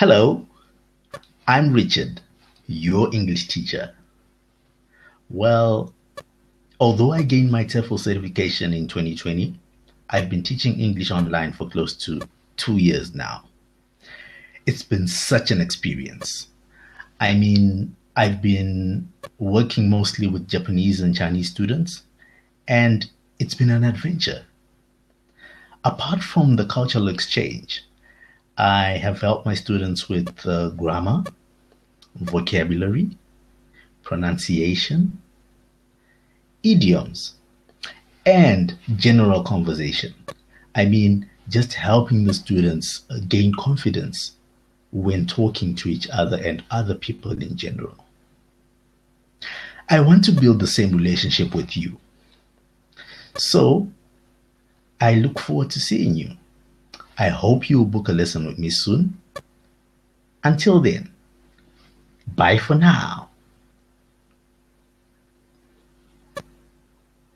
Hello, I'm Richard, your English teacher. Well, although I gained my TEFL certification in 2020, I've been teaching English online for close to two years now. It's been such an experience. I mean, I've been working mostly with Japanese and Chinese students, and it's been an adventure. Apart from the cultural exchange, I have helped my students with uh, grammar, vocabulary, pronunciation, idioms, and general conversation. I mean, just helping the students uh, gain confidence when talking to each other and other people in general. I want to build the same relationship with you. So, I look forward to seeing you. I hope you'll book a lesson with me soon. Until then, bye for now.